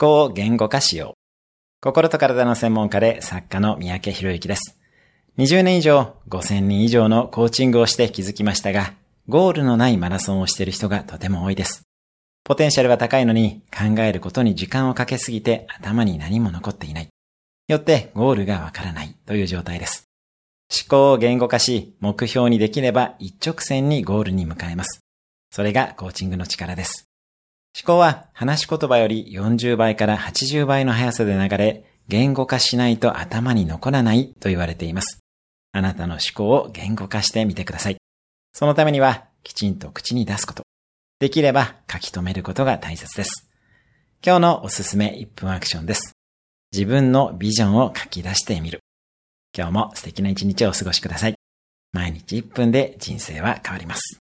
考を言語化しよう。心と体の専門家で作家の三宅博之です。20年以上、5000人以上のコーチングをして気づきましたが、ゴールのないマラソンをしている人がとても多いです。ポテンシャルは高いのに考えることに時間をかけすぎて頭に何も残っていない。よってゴールがわからないという状態です。思考を言語化し、目標にできれば一直線にゴールに向かえます。それがコーチングの力です。思考は話し言葉より40倍から80倍の速さで流れ、言語化しないと頭に残らないと言われています。あなたの思考を言語化してみてください。そのためには、きちんと口に出すこと。できれば書き留めることが大切です。今日のおすすめ1分アクションです。自分のビジョンを書き出してみる。今日も素敵な一日をお過ごしください。毎日1分で人生は変わります。